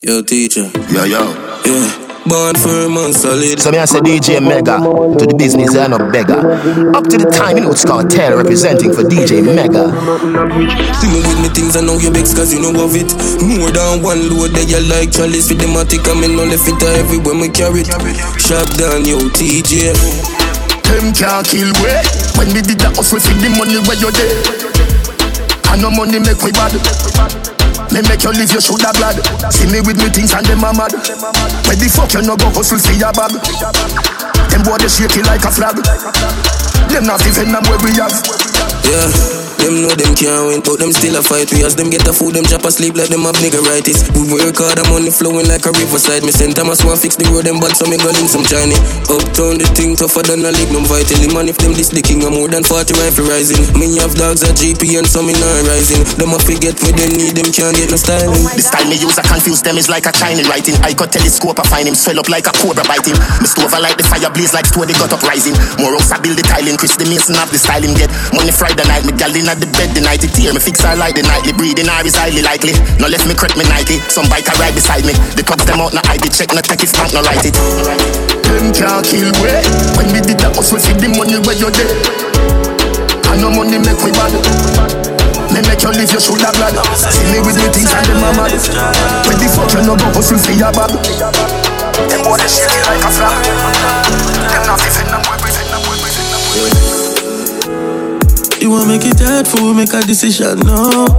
Yo, teacher. Yo, yo. Yeah. Born firm and solid. So me I say DJ Mega to the business and a beggar. Up to the time, you know it's called Taylor representing for DJ Mega. See me with me things I know you vex cause you know of it. More than one load that you like chalice with the matic and me no left it everywhere me carry it. Shop down yo TJ. Them can't kill we When we did the hustle for the money where you there I know money make we bad Me make you live, you should have glad See me with me things and them a mad. Where the fuck you no go hustle for your bag? Them boy they shake it like a flag. Them not even them where we have. Yeah. Them know them can't win, but them still a fight. We as them get the food, them chop asleep like them have niggeritis. We work hard, the money flowing like a riverside. Me send Thomas one fix the road, them bad, so me gun in some Chinese. Uptown, the thing tougher than a lignum vitae. Man, if them this the king, I'm more than 40 rifle rising. Me have dogs at GP and some in rising. Them a forget where they need, them can't get no styling. The style me use, I confuse them is like a Chinese writing. I got telescope, I find him swell up like a cobra biting. Me stove I like the fire blaze like store they got up rising. More I build the tiling, Chris the Mason have the styling get. Money Friday night, me gal at the bed the night it tear me fix her like the nightly breathing her is highly likely. No left me crack me Nike, some bike I ride beside me. The cops them out no ID check, no take if bank no write it. Them can't kill we when we did the hustle for the money where you there. I know money make we bad. Me make you live, you should have glad See me with me things and them a mad When the fuck you no go hustle for your bag Them boy they shake it like a flag Them not them boy, boy, boy want make it hard for make a decision now.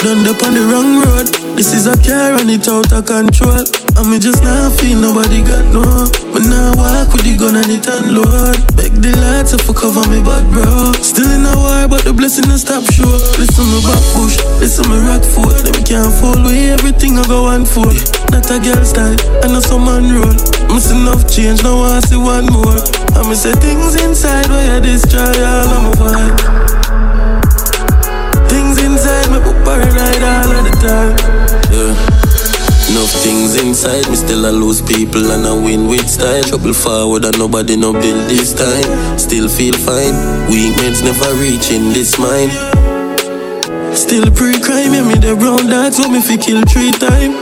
Done up on the wrong road. This is a car and it out of control. And me just not feel nobody got no. But now walk with the gun and it unload. Beg the lights up for cover me bad bro. Still in a war, but the blessing don't stop short. Listen me back push, listen me rock foot. Can't fall away, everything I go on for. Not a girl style, I know some man roll. Miss enough change, now I see one more. And me say things inside where you destroy all of my vibe. Things inside me put paranoid all of the time. Yeah. Enough things inside me, still I lose people and I win with style. Trouble forward and nobody no build this time. Still feel fine. Weak men's never reaching this mind. Still pre-crime, yeah, me the brown dogs want me fi kill three time.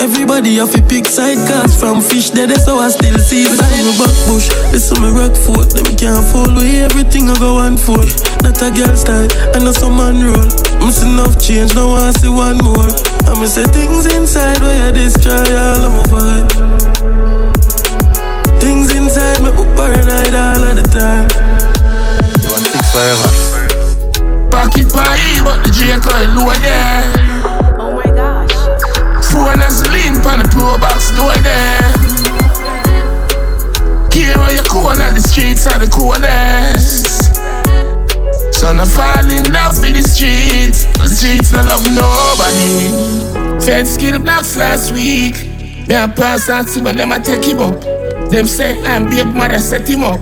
Everybody have to pick side cars from fish dead, so I still see sign. Listen me back bush, listen me rock foot. Them can't fall away, everything I go on for. Not a girl style, I know some man roll. Miss enough change, now I see one more. I'ma say things inside where you destroy all of my vibe. Things inside me put paranoid all of the time. You want six forever? Pocket pie, but the J coil low there Oh my gosh. Phone as lean pan the pro box door there Care where you corner the streets are the corners. Son I fall in love with the streets. The streets no love nobody. Fed skill blocks last week. Me a pass out to them I take him up. Them say I'm big mother set him up.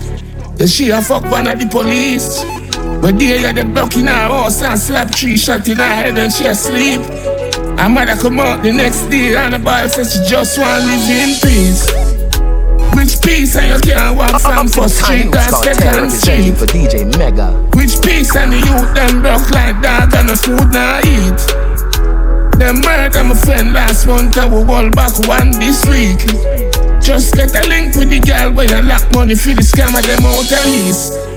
The she a fuck one of the police But they are the block in her house and slap three shot in her head and she asleep her mother come out the next day and the boy says she just want live in peace. Which peace and you can't walk from to first street you know it's and second street? for DJ Mega. Which peace and the youth them broke like dog and the food not eat? Them murder my friend last month and we all back one this week. Just get a link with the girl where you lock money for the scammer them out the east.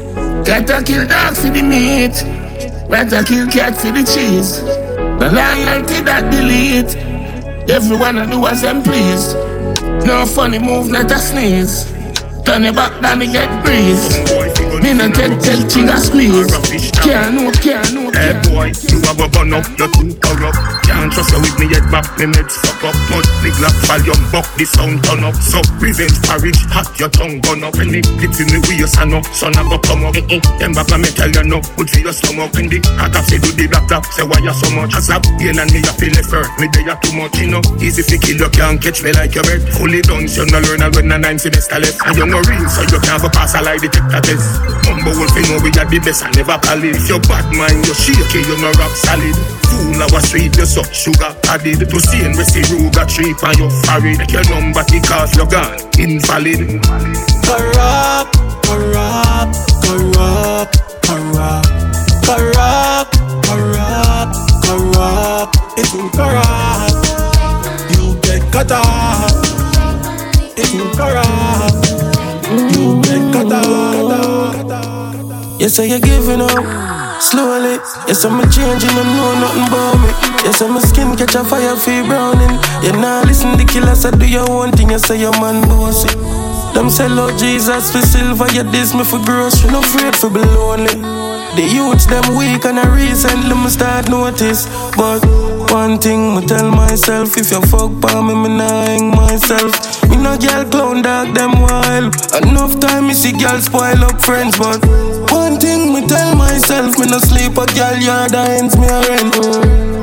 Gotta kill dog for the meat. Gotta kill cat for the cheese. The loyalty that delete. Everyone I do as them please. No funny move, not a sneeze. Turn it back, then it get breeze. Me no take take thing a squeeze. Can't know, can't know, Hey boy, you have a gun up, you're too corrupt. Can't trust you with me head back, me meds fuck up. Mud big black volume, buck the sound turn up. So revenge porridge, hot your tongue gun up. It hits in the you stand up, son I go come up. Eh, eh. Them back me tell you no, good for your stomach. When the hot up say do the black top, say why you so much. As a pain and me I feel it first, me they are too much, you know. Easy fi kill you can't catch me like your bread. Fully done, so no learn and when a nine semester left. And you no real, so you can't pass a lie detector test. Mumbo you know we are the best, I never call it. If your bad mind, you shaky, you no rock solid. Fool our street, you suck sugar added. To see and receive Ruga tree on your forehead. Make your number tick off, you're gone, invalid. Corrupt, corrupt, corrupt, corrupt, corrupt, corrupt, corrupt. It's too corrupt. You get cut off. If you corrupt, you get cut off. Yes, I you giving up slowly. Yes, I'm changing, I know nothing about me. Yes, I'm skin catch a fire, feel browning. You now listen the killers, I do your own thing. You say your man bossy. Them sell out Jesus for silver, you this me for grocery, no afraid for be lonely. The youths them weak and I recently me start notice. But one thing me tell myself, if you fuck by me, me nah hang myself. Me no girl clown dog them wild. Enough time me see girl spoil up friends, but one thing me tell myself, me no sleep a girl yard ends me a rent.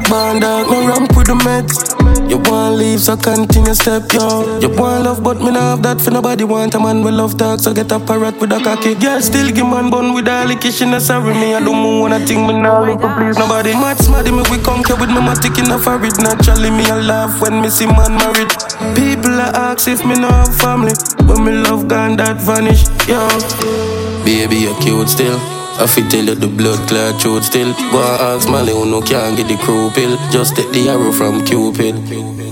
Band dog no ramp with the meds. You want leave, so continue step, yo. You want love, but me not have that for nobody want a man with love talk, so get a parrot with a cocky. Girl still give man bun with a licky, she not sorry me. I do more wanna think me now look please nobody. Match, mad me we come here with me my stick in a forehead. Naturally me I laugh when me see man married. People are ask if me not have family. When me love gone that vanish, yo. Baby you cute still. I fit tell you the blood clot truth still. Go and ask Molly who no can't get the crew pill. Just take the arrow from Cupid.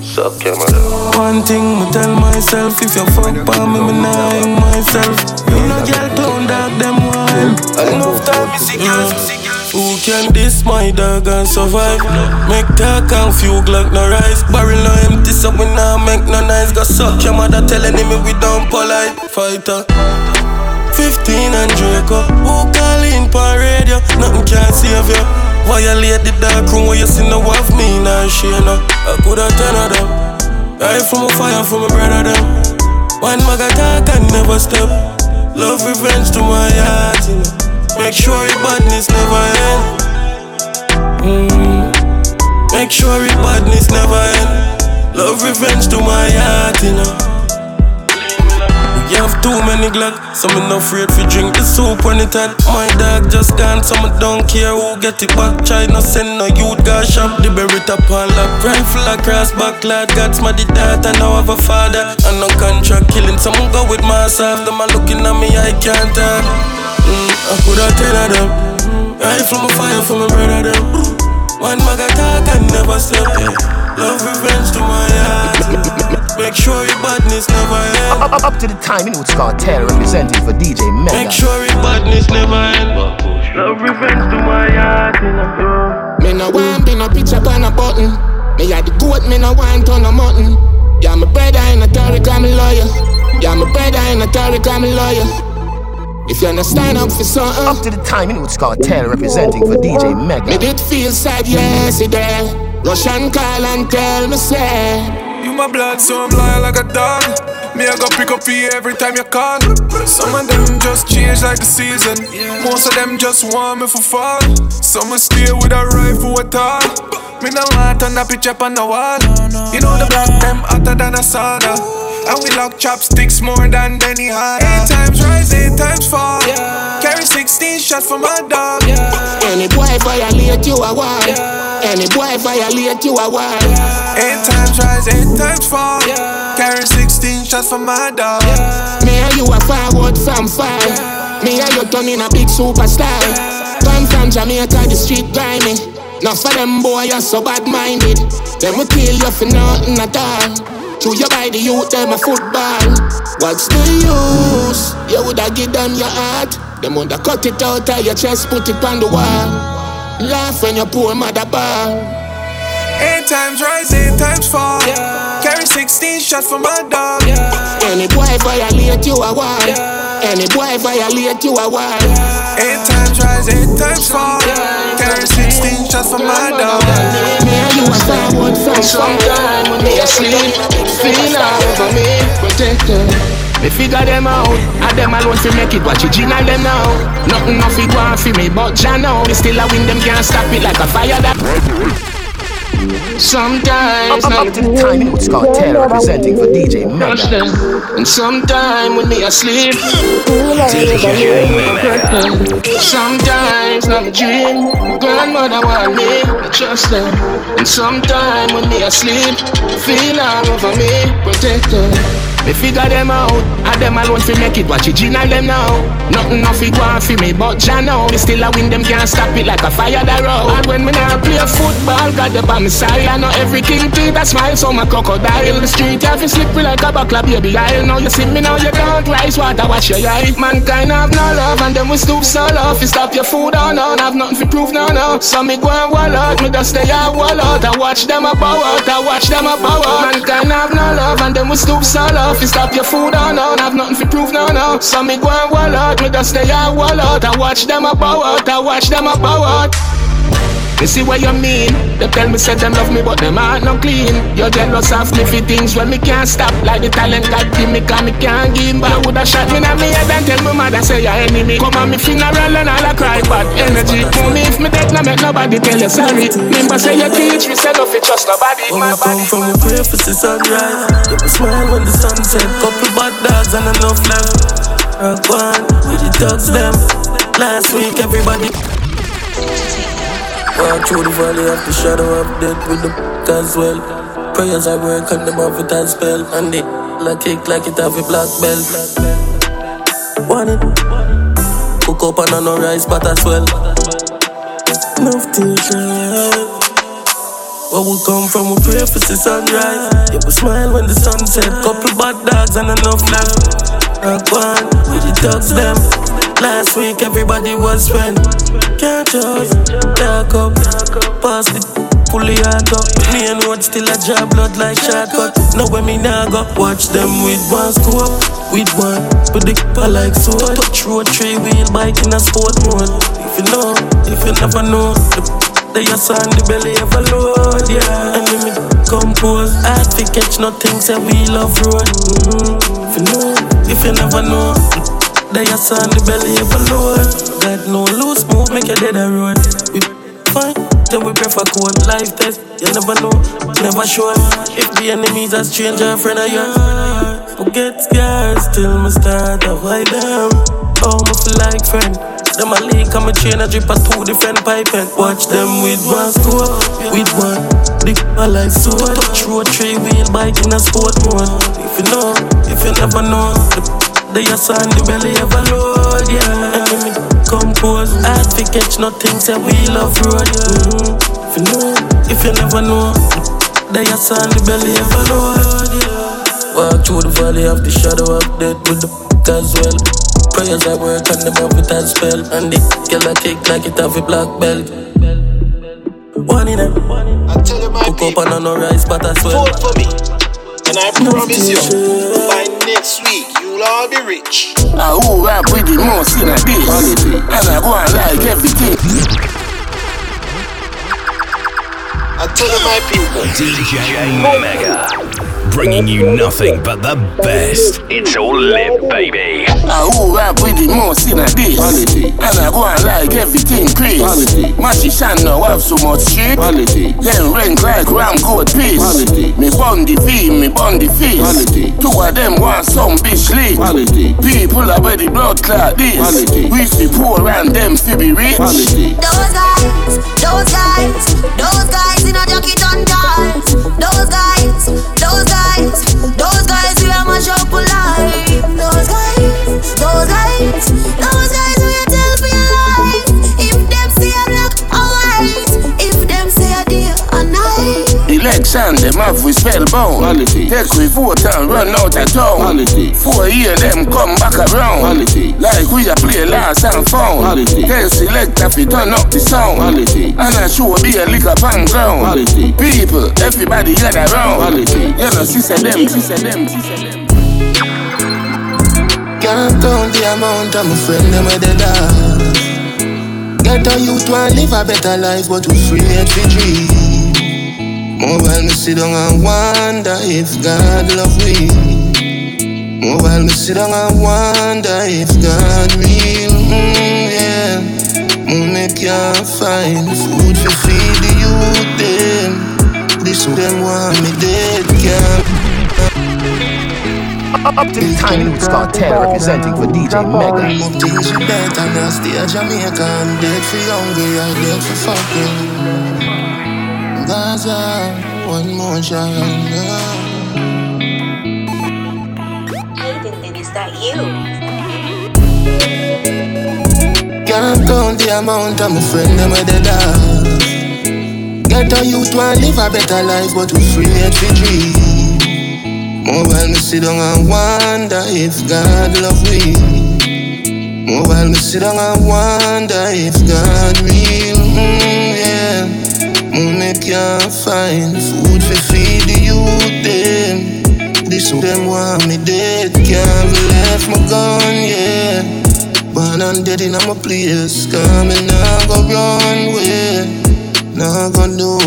Suck your mother. One thing me tell myself, if you fuck by me, me nah hang myself. You know girl clown dog them wild. Enough time me see girls, see girls. Who can this my dog and survive? Make talk and few Glock no rise. Barrel no empty, so we nah make no nice. Go suck your mother telling me we don't polite. Fighter. 15 and Draco. Who call in per radio? Nothing can save you. Violate the dark room where you see no of me, nah share no. I coulda ten of them. Right from a fire from a brother them. One maga talk and never stop. Love revenge to my heart, you know. Make sure your badness never end. Mm. Make sure your badness never end. Love revenge to my heart, you know. Too many Glock, so me no afraid fi drink the soup when it hot. My dog just gone, so me don't care who get it back. China send no youth go shop. The berry top on lock, rifle across back lad. God's my the daughter, now have a father. And no contract killing, some go with myself. Them a looking at me, I can't talk. Mm, I coulda ten of them. Rifle my fire for my brother them. One maga talk and never stop. Love revenge to my heart. Make sure your badness never end. Up, up, up to the time, you know it's called Taylor representing for DJ Mega. Make sure your badness never end. Love revenge to my heart. You know. Me no want be no picture on a button. Me a the goat, me no want on a mutton. Yeah, my brother in a Tariq, I'm a lawyer. Yeah, my brother in a Tariq, I'm a lawyer. If you understand up for something, Up to the time, you know it's called Taylor representing for DJ me Mega. did feel sad yesterday. Russian call and tell me say. You my blood, so I'm loyal like a dog. Me, I go pick up you every time you call. Some of them just change like the season. Most of them just want me for fall. Some stay with a rifle at all. Me no want on picture up on the wall. You know the black them hotter than a sauna. And we lock chopsticks more than Benihana. Eight times rise, eight times fall. Carry 16 shots for my dog. Any boy violate you a war. Any boy violate you a war. Eight times rise, eight times fall. Carry 16 shots for my dog. Me and you are forward from far. Me and you turn in a big superstar. Come from Jamaica, the street grimy. Now for them boy, you're so bad minded. Them will kill you for nothing at all. Through your body, youth, them a football. What's the use? You woulda give them your heart. Them woulda cut it out of your chest, put it on the wall. Laugh when your poor mother ball. Eight times rise, eight times fall. Carry 16 shots for my dog. Any boy violate you a war. Any boy violate you a war. Eight times rise, eight times fall. Carry 16 shots for my dog. Me and you are forward from sometime when they asleep. Feel all over me, protect them. Me figure them out, and them alone fi make it. Watch you jingle them now. Nothing no fi go on fi me, but Jah know. Me still a win them can't stop it like a fire that. Sometimes Up, up, up to the time, know it's called Taylor representing for DJ Mega. and sometime when me asleep. Sometimes I'm a dream. Grandmother want me, I trust them. And sometime when me asleep, feel all over me, protect them. Me figure them out. And them alone fi make it. Watch it, Gina them now. Nothing no fi go on fi me, but Jah know. Me still a win them can't stop it like a fire that road. And when me now play a football, got the by my side. I know every king teeth that smile, so my crocodile. The street have you slippery like a buckler, baby. I know you see me now, you don't rise water, watch your eye. Mankind have no love, and them we stoop so low. You stop your food on, no, have nothing to prove, no, no. So me go and wall out, me just stay out, wall out. I watch them a bow out, I watch them a bow out. Mankind have no love, and them we stoop so low. If you stop your food on, no, have nothing to prove, no, no. So me go and wall out, me just stay out, wall out. I watch them a bow out, I watch them a bow out. Me see what you mean. They tell me say them love me, but them heart not clean. You're jealous of me for things when me can't stop. Like the talent God give me, cause me can't give. But you woulda shot me in me head and tell me mother say you're enemy. Come on me funeral and all I cry bad energy. Mommy, if me dead, no make nobody tell you sorry. Remember say you teach me, say no fit trust nobody. When My I come from a prayer for the sunrise You will smile when the sun set Couple bad dogs and enough left Rock one with the dogs them Last week everybody Walk through the valley of the shadow of death with the as well Prayers I work on them have it as spell And they like kick like it have a black belt Want it Cook up and no rice but as well Enough tears where we come from, we pray for the sunrise. Yeah, we smile when the sun set. Couple bad dogs and enough left. Rock one with the dogs them. Last week everybody was friend. Can't just dark up, pass the fully hard up. Me and what still a job blood like shortcut. Now when me nah go watch them with one scope, with one with the I like sword. Touch road three wheel bike in a sport mode. If you know, if you never know. The they just on the belly of a load, yeah. And me compose. Hard to catch nothing, say we love road. Mm-hmm. If you know, if you never know. They just on the belly of a load. Got no loose move, make you dead a road. We fine, then we prefer cold life test. You never know, never sure. If the enemy's a stranger, friend of yours. Forget scars, still me start to hide them. Oh, feel like friend. Them a leak and me chain a drip a two different pipe and watch them with one scope, with one dick a like sword. Touch road three wheel bike in a sport mode. If you know, if you never know, the just on the belly of a load, yeah. And me compose, hard to catch nothing, say we love road. Mm-hmm. If you know, if you never know, the just on the belly of a load, yeah. Walk through the valley of the shadow of death with the as well. Prayers I work and them have it as spell And the girl I kick like it have a black belt One in them I tell you, my Cook people, up and no rice but I swear vote for me. And I promise you, by next week, you'll all be rich. I who rap with the most in a this. And I go and like everything. I tell my people, DJ Mega. Bringing you nothing but the best. It's all lit, baby. I who rap with the most in a this. And I go and like everything Chris. Mashi Shan now have so much shit. Then rank like ram goat piece. Me bun the fee, me bun the feast. Two of them want some bitch lit. People are ready blood clot this. We fi poor and them fi be rich. Those guys, those guys, those guys in a jacket and cars. Those guys, those guys, those guys we are mash up alive. Those guys, those guys, those guys night. Election, them have we spellbound. Take we vote and run out of town. Four year them come back around. Like we a play last and found. Tell select if we turn up the sound. And I show be a lick up on ground. People, everybody get around. You know, sister them, sister them, sister them. Can't count the amount of my friend them with the dog. Get a youth want live a better life, but we afraid to dream. More while me sit down and wonder if God love me. More while me sit down and wonder if God real. Mm, yeah. More me can't find food to feed the youth them. This them want me dead, can't. Up to the time New Kartel representing for DJ Mega. Things better than stay a Jamaica. I'm dead for I'm dead for fucking. Gaza, one more shot. Is that you? Can't count the amount of my friend them with the dog. Get a youth want live a better life, but we free yet we dream. More while me sit down and wonder if God love we. More while me sit down and wonder if God real. Mm, yeah. More me can't find food for feed the youth them. This them want me dead, can't be left my gun, yeah. Born and dead in my place, coming now go run way, now go.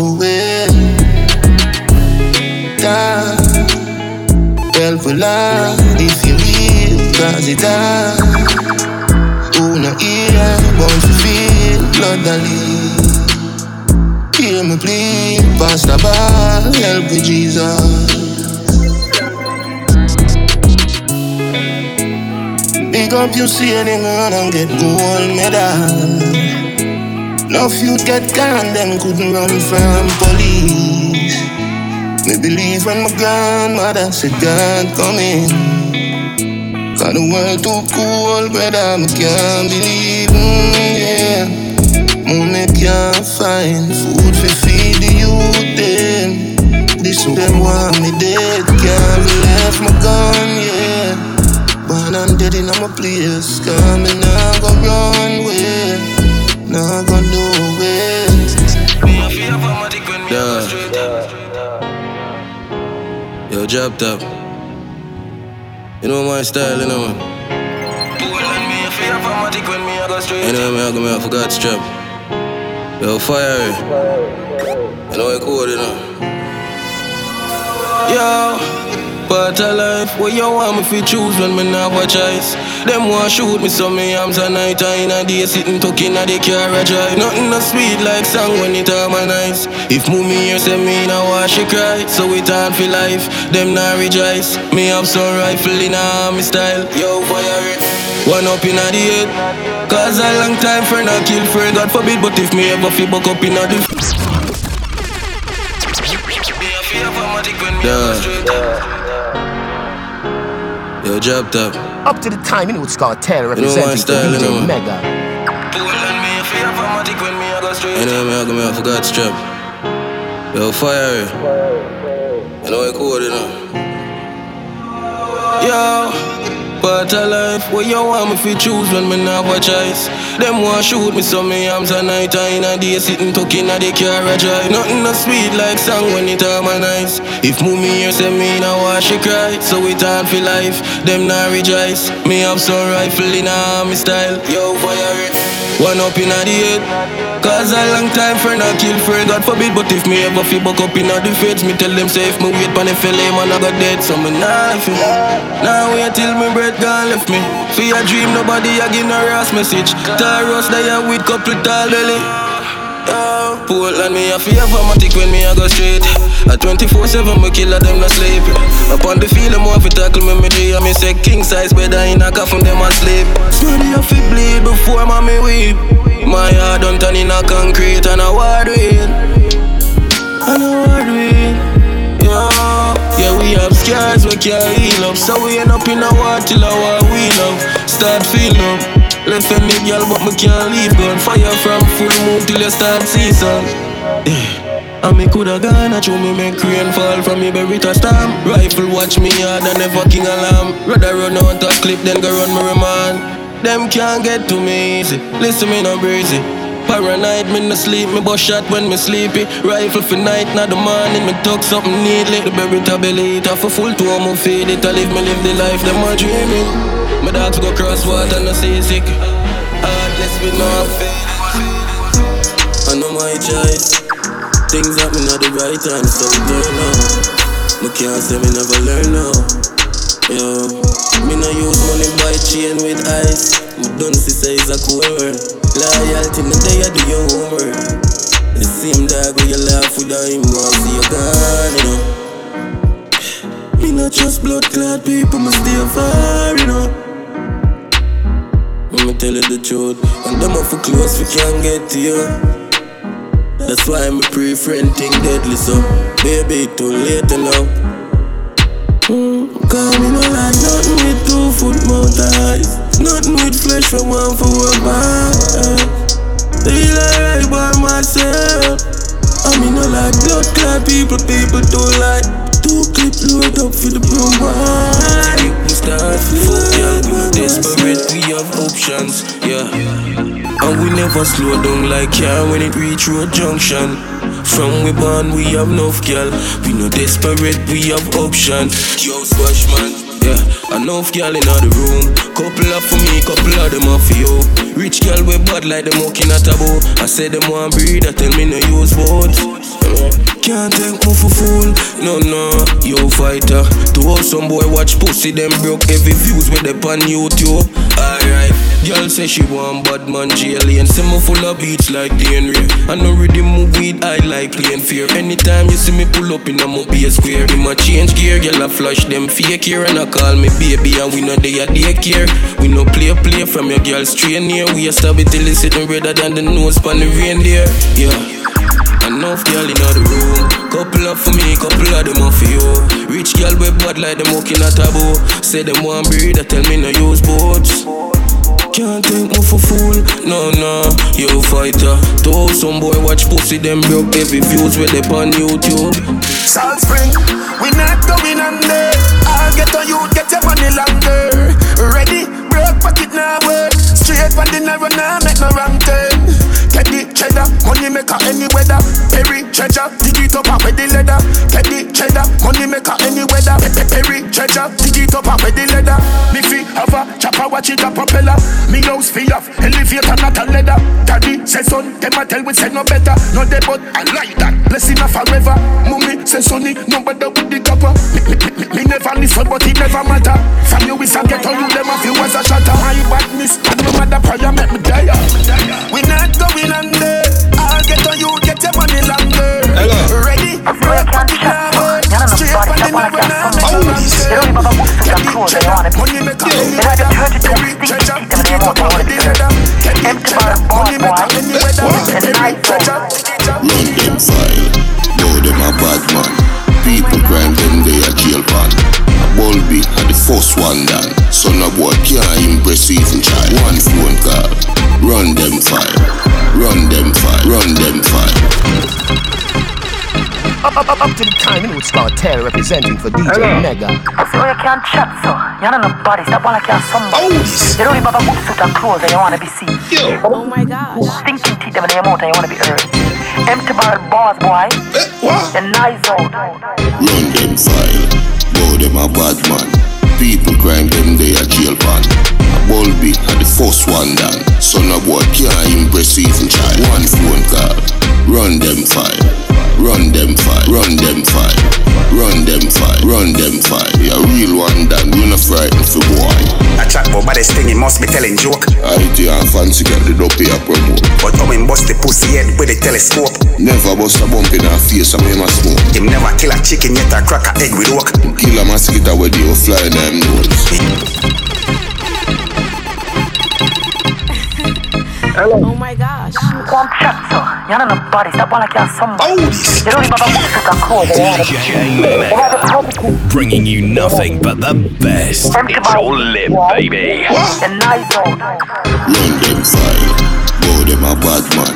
Die, help a lot if you real, cause it die. Who no ear, bound to feel blood. Hear me please, Pastor Ball, help me Jesus. Big up you see them run and get gold medal. No youth get gone, them couldn't run from police. Me believe when my grandmother said God coming. Cause the world too cold, brother, me can't believe, mm, yeah. Money can't find food for feed the youth, them. This them want me dead, can't left my gun, yeah. Born and dead in my place, coming now go run way, now go nowhere. Yeah. Yo, drop top. You know my style, you know man. Anyway, me I go me I forgot strap. Yo, fire it. You know I cool, you know. Yo. Part of life where you want me fi choose when me not have a choice. Them want shoot me so me arms a night and in a day sitting talking a the car drive. Nothing no sweet like song when it harmonize. If mommy hear say me now watch she cry, so it hard for life. Them not rejoice. Me have some rifle in a army style. Yo fire it. One up in a the head. Cause a long time friend I kill friend. God forbid, but if me ever fi buck up in a the. Top. Up to the time, you know it's called Taylor You know my representing style, you DJ know. Mega. Me I go me I forgot strap. Yo, fire it. You know I cool, you know. Yo. Part of life where you want me fi choose when me not have a choice. Them want shoot me so me arms a night and in a day sitting talking a the car a drive. Nothing no sweet like song when it harmonize. If mommy hear say me now watch she cry, so it hard for life. Them not rejoice. Me have some rifle in a army style. Yo fire it. One up in a the head. Cause a long time friend I kill friend, God forbid. But if me ever fi buck up in a the feds, me tell them if me wait pon the fella, man I got dead. So me nah fi. Now wait till me breath gone left me. For a dream, nobody a give no ass message. Taros there with couple tall belly. Yo, Portland, me a fear matic when me a go straight. At 24-7, me killer them no sleep. Up on the field, want fi tackle me, me dream. I me say king size better in a coffin, them asleep. Sweaty a fi bleed before mommy weep. My heart done turn in a concrete and a war win. And a war win. Yo, yeah, we have scars, we can't heal up. So we end up in a war till our we love. Start feeling up. Left a me girl, but me can't leave gun. Fire from full moon till you start season. Yeah. And me coulda gone, I show me make rain fall from me berry to storm. Rifle watch me hard and never fucking alarm. Rather run out a clip than go run me man. Them can't get to me easy. Listen me no breezy. Paranoid, me no sleep, me bust shot when me sleepy. Rifle for night, not the morning, me talk something neatly. The berry tablet it off a full two, I'm feed it. I live me live the life, them a dreaming. My dogs go cross water, no seasick. Ah, Heartless with no I know my choice. Things happen at the right time, so turn up. Me can't say me never learn now. Yo, me no use money buy chain with ice. Me done see it's a cool Loyalty, no day I do your homework. The same dog where you laugh with him, want see you gone, you know. Me not trust blood clad people, me stay far, you know. Let me tell you the truth, and them off for close, we can't get to you. That's why a pre-friend thing deadly, so baby, too late now. Mm, Cause me no like nothing with two foot Nothing with flesh for one for one man. Feel alright by myself. I mean, I like blood clot people, people don't like. Two clip load up for the one. We start fuck yeah, desperate, we have options, yeah. And we never slow down like car when it reach road junction. From we born, we have enough girl. We no desperate, we have option. Yo, swash man, yeah. Enough girl in the room. Couple up for me, couple of them for you. Rich girl with bad like them walking at a. I said them want breed, I tell me no use words. Can't take me for fool, no no, yo fighter. To all some boy watch pussy, them broke every views with them on YouTube. Alright, girl say she want bad man alien. Say me full of beats like DNA. I know ready move weed, I like playing fear. Anytime you see me pull up in a mobile square, in my change gear, girl I flush them fake here and I call me baby and we know they are daycare. We no play play from your girl straight near. We a stab it till it's sitting redder than the nose pan the reindeer. Yeah. Enough girl in the room. Couple up for me, couple of them off for you. Rich girl with bad like them walking a taboo. Say them want breed, I tell me no use boats. Can't take me for fool, no no, you fighter. To some boy watch pussy, them broke every views with them on YouTube. Salt Spring, we not going under. I'll get on you, get your money longer. Ready, broke pocket now work. Straight from the narrow now, make no wrong cheddar, money maker any weather. Perry treasure, dig it up and the leather. Get the cheddar, money maker any weather. Pe- pe- Perry treasure, dig it up and the leather. Me fi have a chopper, watch it a propeller. Me house fi off, elevator not a leather. Daddy say son, them a tell we say no better. No dead but I like that, blessing a forever. Mummy say sonny, no better with the copper. Me, never listen but it never matter. From you we some get on you, them a few as a shatter. My badness, and no matter prayer make me die. We not going under. I'll get on you, get your money longer. Ready? Break up the number. Straight from the number now, make no wrong turn. Get the cheddar, money maker any weather. Every treasure, dig it up and with the leather. Get the cheddar, money maker any weather. Every treasure, dig it up. Run them file, know them a bad man. People crime them they a jail pan. A Bulby are the first one done. Son of boy can't impress even child. One phone call, run them file, run them file, run them file. Up, up, up, up to the time, you know it's called Taylor representing for DJ Mega. I So you can't chat, so you don't know bodies. That one like you're somebody. Oh. You don't even have a boot suit and clothes and you wanna be seen. Oh my gosh. Stinking teeth them in your mouth and you wanna be heard. Empty barrel bars, boy. Eh, you're nice out. Run them file, know them a bad man. People crime them they a jail pan. Bulby are the first one done. Son of boy can't impress even child. One phone call, run them five, run them five, run them five, run them five, run them file. A real one done, we not frightened for boy. A chat about baddest thing, he must be telling joke. I IT and fancy get the dopey a promote. But how him bust the pussy head with a telescope. Never bust a bump in her face and him a smoke. Him never kill a chicken yet a crack a egg with oak. Kill a mosquito where they will fly in them nose. Oh my gosh. Can't chat, so you don't know bodies. That one like you're somebody. You don't even have a boot suit and clothes and you wanna be seen. You have a property. Bringing you nothing but the best. It's all lit, baby. You're nice out. Run them file, know them a bad man.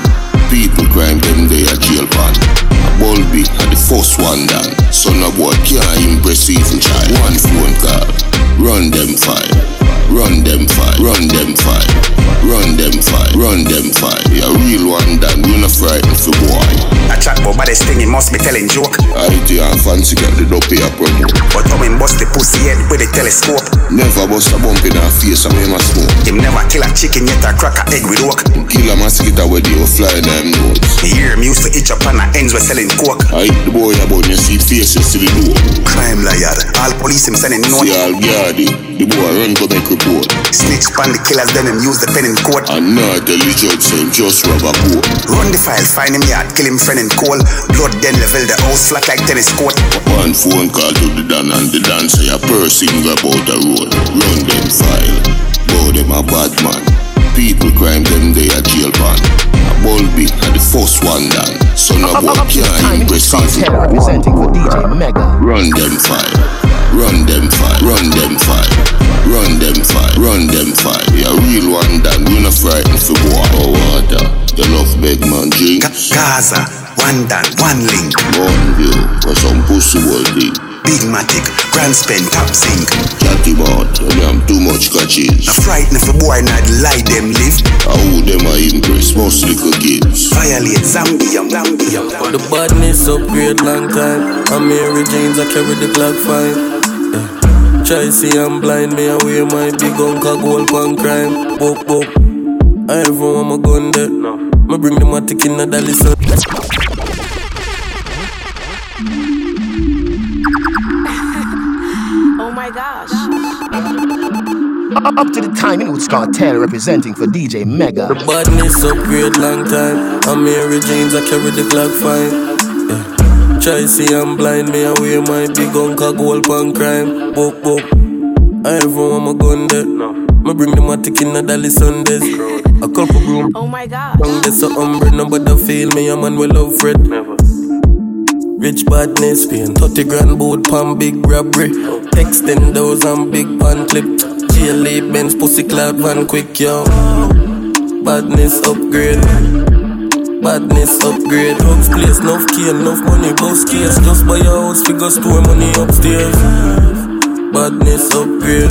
People crime them they a jail pan. A Bulby are the first one done. Son of boy can't impress even child. One phone call, run them file, run them file, run them file, run them file, run them file. A real one done, we not frightened for boy. A chat about baddest thing, he must be telling joke. IT and fancy get the dopey a promote. But how him bust the pussy head with a telescope. Never bust a bump in her face and him a smoke. Him never kill a chicken yet a crack a egg with oak. Kill a mosquito where they will fly in them nose. Me hear him used to itch up on the ends with selling coke. I hit the boy about you see faces to the door. Crime liar, all police him sending note. See all guardy, the boy run go make report. Snitch pan the killers, then him use the pen in court. And not tell the judge just rob a court. Run the file, find him yard, kill him friend in coal. Blood then level the house flat like tennis court. One phone call to the dan and the dan say a person grab out the road. Run them file, bow them a bad man. People crime them they a jail pan. A Bulby are the first one done. Son of boy Up to the time, can't you know it's impress called even Taylor representing for DJ Mega. Run them file, Run them fight, run them fight, run them fight, run them fight. We a real one that we not frightened for boy. Oh water, you love big man drink. Gaza, one dan, one link. One view, for some pussy worthy. Big Matic, Grand Spend, Top Zinc. Chatty mouth, you am too much catches. A frightened for boy, not lie them live. How them a impress, most little kids. Violate Zambia, Zambia. But the badness upgrade long time. I'm Mary James, I carry the clock fine. Yeah. Try see I'm blind, me I wear my big uncle gold pan crime. Book, book. I ever want my gun there. Me bring the matic in the dolly son. Oh my gosh. Up to the time in Scott Taylor representing for DJ Mega. The badness upgrade long time. I'm Mary James, I carry the clock fine. Yeah. Try see I'm blind, me I wear my big uncle gold pan crime. Book, book. I ever want my gun there. No. Me bring the matic in the dolly Sundays. A couple room. Oh my god. Young this a umbre, nobody feel me, I'm a man will love Fred. Never. Rich badness, paying 30 grand boat pan big robbery. Extendos and big pan clip. GLA Benz pussy cloud van quick, yo. Badness upgrade. Badness upgrade. Hugs place, enough key, enough money, boss case. Just buy a house, figure store money upstairs. Badness upgrade.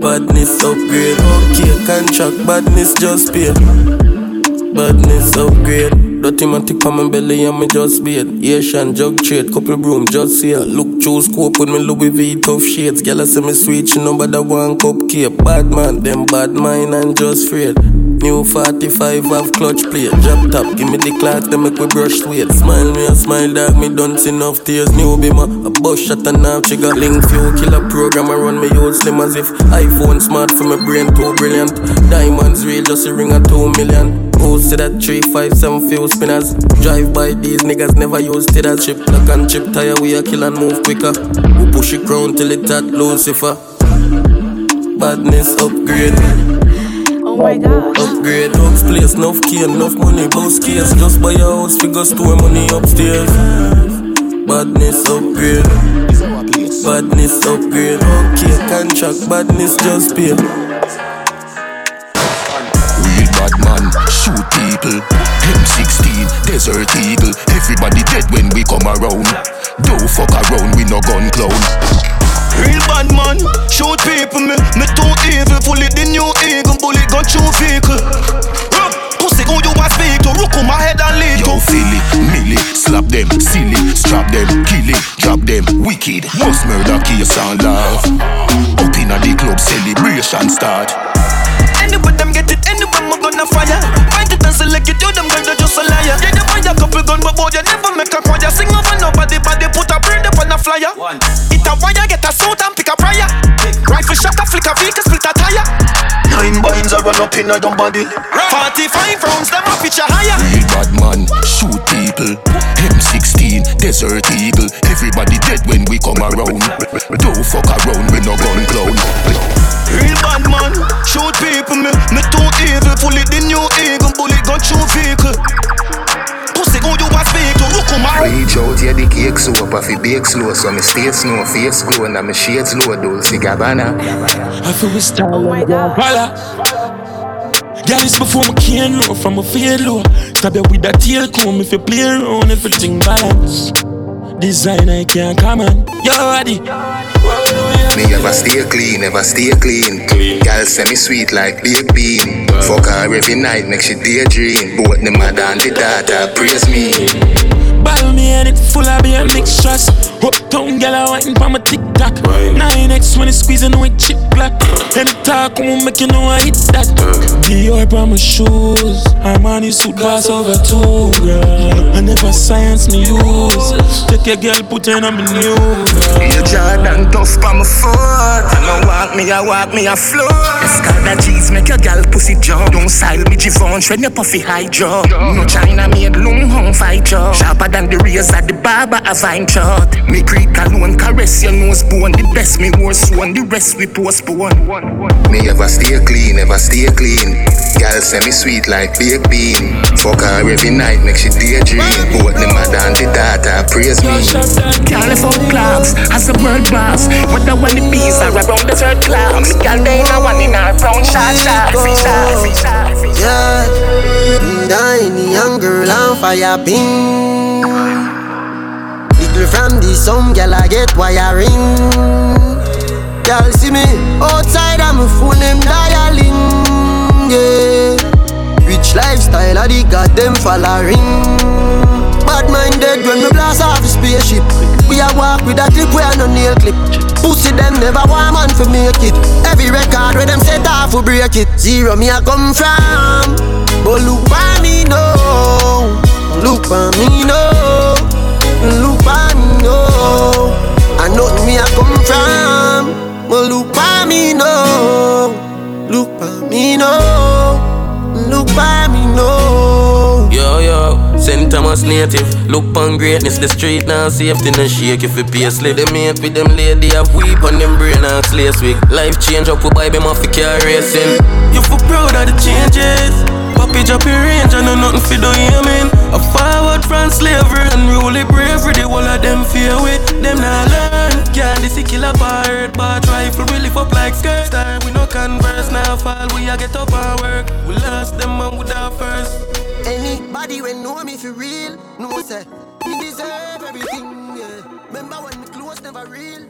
Badness upgrade. Okay, contract, badness just pay. Badness upgrade. Dirty matic pa my belly and me just beat. Asian jug trade, couple broom just here. Look through scope with me Louis V tough shades. Gyal say me sweet, she know but one cupcake. Bad man, them bad mind and just afraid. New 45 have clutch plate. Drop top, give me the clock, then make we brush sweat. Smile me a smile, dog, me done see enough tears. New bima, a bus shot and half trigger. Link few killer program, I run me old slim as if iPhone smart for my brain too brilliant. Diamonds real, just a ring of two million. Who see that 357 fuel spinners? Drive by these niggas never use to that chip. Lock and chip tire, we a kill and move quicker. We push it crown till it at Lucifer. Badness upgrade. My god. Upgrade, hugs place, enough key, enough money, boss case. Just buy a house, figure store money upstairs. Badness upgrade. Badness upgrade. Okay, contract, badness just pay. Real bad man, shoot people. M16, Desert Eagle. Everybody dead when we come around. Don't fuck around, we no gun clown. Real bad man, shoot people me Me too evil, pull it the new eagle Bullet gun through vehicle Pussy who you want speak to Rook on my head and lead Yo, Philly, Millie, slap them, silly, strap them, kill it, drop them, wicked. Most murder case and laugh. Up in the club, celebration start. Anyway them get it, anyway I'm gonna fire. Find it and select it, you them guys are just a liar. Yeah, you buy a couple gun, but boy, you never make a choir. Sing over nobody, but they put a bird up on a flyer. It a wire, get a suit and pick a prior. Rifle shot, a flick a vehicle, split a tire. Nine binds are run up in a your body. 45 rounds, them a pitch a higher. Real bad man, shoot people. M16, Desert Eagle. Everybody dead when we come around. Don't fuck around, we no gun clown. Real bad man, shoot people me Me too evil, pull it the new eagle Bullet gun through vehicle Pussy who you want speak to, look on my Reach out, yeah, the cake soap off the bake slow So me stay snow, face glow And my shades low, Dolce Gabbana I feel we style oh my God. Girl, it's before my can know from a fade low. Stab you with a tail comb if you play around, everything balance. Design I can't come on. Yo, Addy. Me ever stay clean, never stay clean. clean. Girl say me sweet like baked bean. Fuck her every night, make she daydream. Both the mother and the daughter praise me. Bottle me and it full of beer mixtures. Uptown gal I waiting for my TikTok. 9x when it's squeezing with chip black. And the talk won't make you know I hit that. Dior by my shoes. Armani suit boss over two, girl. I never science me use. Take your girl, put her on my new. You Jordan tough by my foot. I know walk me, I walk me, I float. Escada cheese make your girl pussy jump. Don't style me Givenchy when you puffy high jaw. No China made long hung fight jaw. Sharper than the razor, the barber a vine shot. Me creek alone caress you know nose bone. The best me worst one, the rest we postpone. Me ever stay clean, ever stay clean. Girl say me sweet like baked bean. Fuck her every night, make she daydream. Both the mother and the daughter praise me. California clouds, as a bird boss. Whether when the bees are around the third cloud. Me girl they know one in our brown shot shot. Free oh, shot, free shot, free shot. Yeah, dying young girl on fire ping. Little from the some girl I get wiring. Girl see me outside I'm a full name dialing. Yeah, rich lifestyle I the goddamn following. Bad minded when me blast off the spaceship. We a walk with a clip, we a no nail clip. Pussy them never want man for make it. Every record where them set off we break it. Zero me a come from, but look by me no, look by me no, me come from, but look by me no, look by me no, look by me no. Yo, yo, St. Thomas native. Look on greatness, the street now safety no shake if you pay slip. Them mate with them lady have weep on them brain and slaves week. Life change up, we buy them off the car racing. You feel proud of the changes. Papi drop your range, I know nothing for you mean. A forward from slavery and really bravery, the whole of them fear with. Them not learn. Can't this killer pirate, but rifle we lift up like skirt. Star, we no converse, now fall, we a get up and work. We lost them and we die first. Anybody when know me for real, know say me deserve everything. Yeah. Remember when me clothes never real.